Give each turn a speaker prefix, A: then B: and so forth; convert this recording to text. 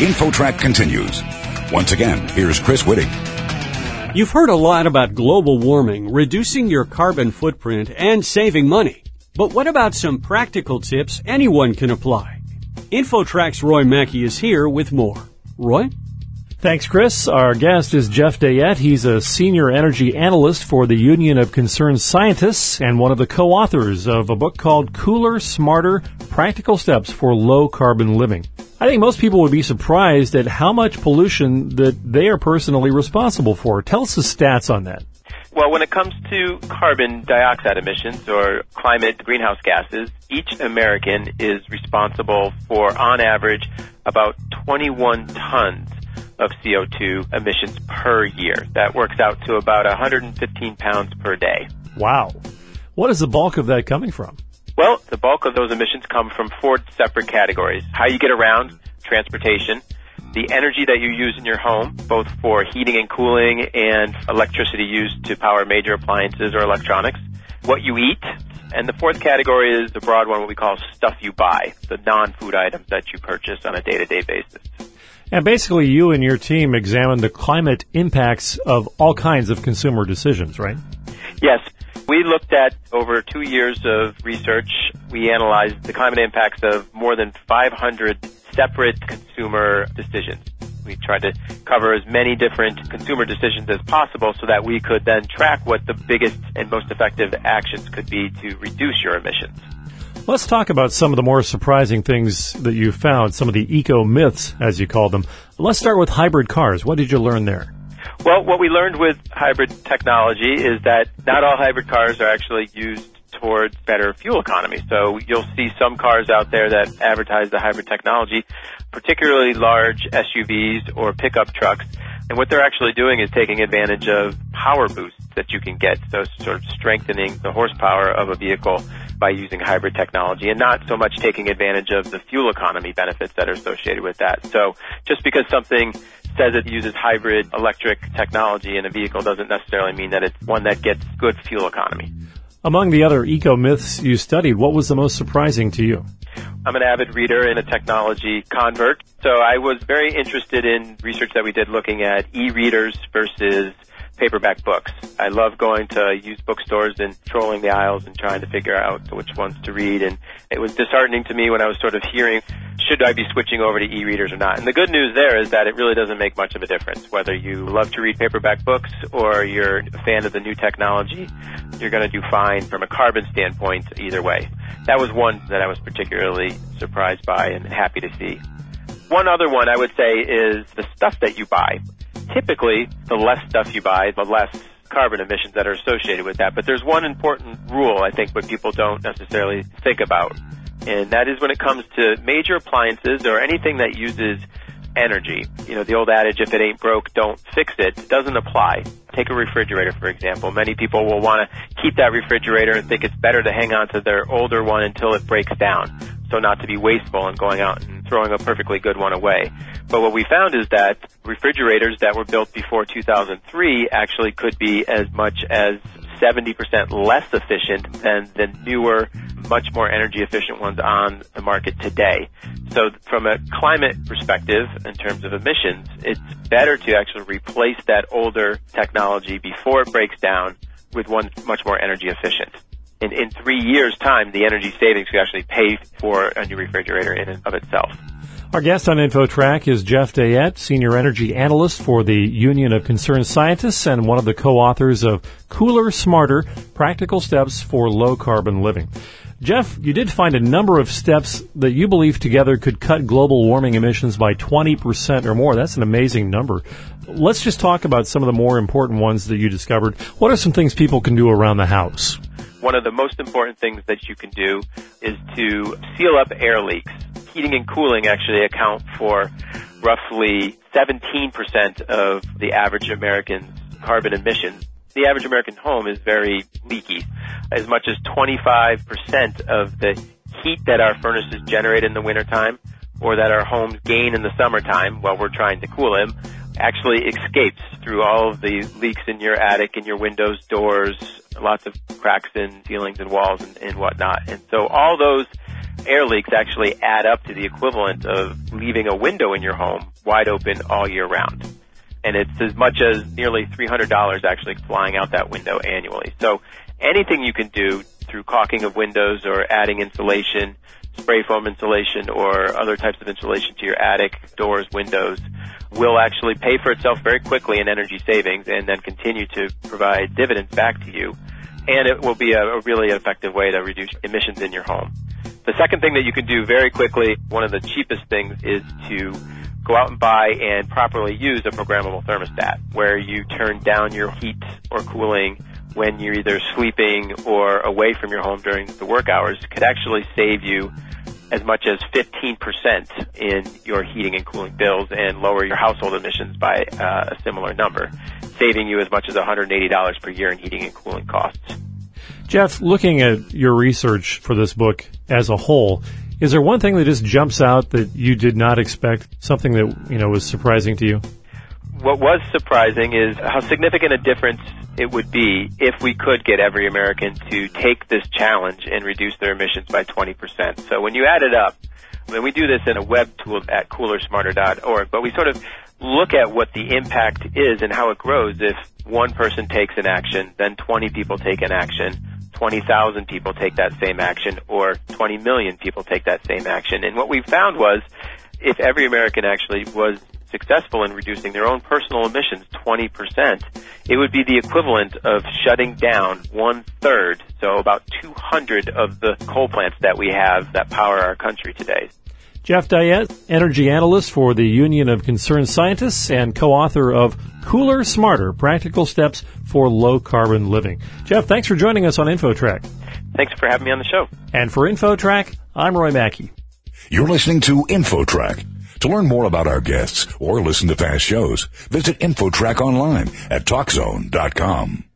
A: InfoTrack continues. Once again, here's Chris Whitting.
B: You've heard a lot about global warming, reducing your carbon footprint, and saving money. But what about some practical tips anyone can apply? InfoTrack's Roy Mackey is here with more. Roy?
C: Thanks, Chris. Our guest is Jeff Deyette. He's a senior energy analyst for the Union of Concerned Scientists and one of the co-authors of a book called Cooler, Smarter, Practical Steps for Low Carbon Living. I think most people would be surprised at how much pollution that they are personally responsible for. Tell us the stats on that.
D: Well, when it comes to carbon dioxide emissions or climate greenhouse gases, each American is responsible for, on average, about 21 tons of CO2 emissions per year. That works out to about 115 pounds per day.
C: Wow. What is the bulk of that coming from?
D: Well, the bulk of those emissions come from four separate categories. How you get around, transportation, the energy that you use in your home, both for heating and cooling and electricity used to power major appliances or electronics, what you eat, and the fourth category is the broad one, what we call stuff you buy, the non-food items that you purchase on a day-to-day basis.
C: And basically, you and your team examine the climate impacts of all kinds of consumer decisions, right?
D: Yes. We looked at over two years of research. We analyzed the climate impacts of more than 500 separate consumer decisions. We tried to cover as many different consumer decisions as possible so that we could then track what the biggest and most effective actions could be to reduce your emissions.
C: Let's talk about some of the more surprising things that you found, some of the eco myths, as you call them. Let's start with hybrid cars. What did you learn there?
D: Well, what we learned with hybrid technology is that not all hybrid cars are actually used towards better fuel economy. So you'll see some cars out there that advertise the hybrid technology, particularly large SUVs or pickup trucks. And what they're actually doing is taking advantage of power boosts that you can get, so sort of strengthening the horsepower of a vehicle by using hybrid technology and not so much taking advantage of the fuel economy benefits that are associated with that. So just because something says it uses hybrid electric technology in a vehicle doesn't necessarily mean that it's one that gets good fuel economy.
C: Among the other eco myths you studied, what was the most surprising to you?
D: I'm an avid reader and a technology convert, so I was very interested in research that we did looking at e-readers versus paperback books. I love going to used bookstores and trolling the aisles and trying to figure out which ones to read. And it was disheartening to me when I was sort of hearing, should I be switching over to e-readers or not? And the good news there is that it really doesn't make much of a difference. Whether you love to read paperback books or you're a fan of the new technology, you're going to do fine from a carbon standpoint either way. That was one that I was particularly surprised by and happy to see. One other one I would say is the stuff that you buy typically the less stuff you buy, the less carbon emissions that are associated with that. But there's one important rule I think what people don't necessarily think about. And that is when it comes to major appliances or anything that uses energy. You know, the old adage, if it ain't broke, don't fix it, doesn't apply. Take a refrigerator, for example. Many people will want to keep that refrigerator and think it's better to hang on to their older one until it breaks down. So not to be wasteful and going out and throwing a perfectly good one away. But what we found is that refrigerators that were built before 2003 actually could be as much as 70% less efficient than the newer, much more energy efficient ones on the market today. So from a climate perspective, in terms of emissions, it's better to actually replace that older technology before it breaks down with one much more energy efficient. In, in three years time, the energy savings could actually pay for a new refrigerator in and of itself.
C: Our guest on InfoTrack is Jeff Deyette, Senior Energy Analyst for the Union of Concerned Scientists and one of the co-authors of Cooler, Smarter, Practical Steps for Low Carbon Living. Jeff, you did find a number of steps that you believe together could cut global warming emissions by 20% or more. That's an amazing number. Let's just talk about some of the more important ones that you discovered. What are some things people can do around the house?
D: One of the most important things that you can do is to seal up air leaks heating and cooling actually account for roughly 17% of the average American's carbon emissions. The average American home is very leaky. As much as 25% of the heat that our furnaces generate in the wintertime or that our homes gain in the summertime while we're trying to cool them actually escapes through all of the leaks in your attic and your windows, doors, lots of cracks in ceilings and walls and, and whatnot. And so all those air leaks actually add up to the equivalent of leaving a window in your home wide open all year round. And it's as much as nearly $300 actually flying out that window annually. So anything you can do through caulking of windows or adding insulation, spray foam insulation or other types of insulation to your attic, doors, windows will actually pay for itself very quickly in energy savings and then continue to provide dividends back to you. And it will be a, really effective way to reduce emissions in your home. The second thing that you can do very quickly, one of the cheapest things is to go out and buy and properly use a programmable thermostat where you turn down your heat or cooling when you're either sleeping or away from your home during the work hours could actually save you as much as 15% in your heating and cooling bills and lower your household emissions by uh, a similar number, saving you as much as $180 per year in heating and cooling costs.
C: Jeff, looking at your research for this book as a whole, is there one thing that just jumps out that you did not expect, something that, you know, was surprising to you?
D: What was surprising is how significant a difference it would be if we could get every American to take this challenge and reduce their emissions by 20%. So when you add it up, I mean, we do this in a web tool at coolersmarter.org, but we sort of look at what the impact is and how it grows if one person takes an action, then 20 people take an action, 20,000 people take that same action, or 20 million people take that same action. And what we found was if every American actually was successful in reducing their own personal emissions 20%, it would be the equivalent of shutting down one third, so about 200 of the coal plants that we have that power our country today.
C: Jeff Deyette, energy analyst for the Union of Concerned Scientists and co-author of Cooler Smarter, Practical Steps for Low Carbon Living. Jeff, thanks for joining us on InfoTrack.
D: Thanks for having me on the show.
C: And for InfoTrack, I'm Roy Mackey.
A: You're listening to InfoTrack. To learn more about our guests or listen to past shows, visit InfoTrack online at TalkZone.com.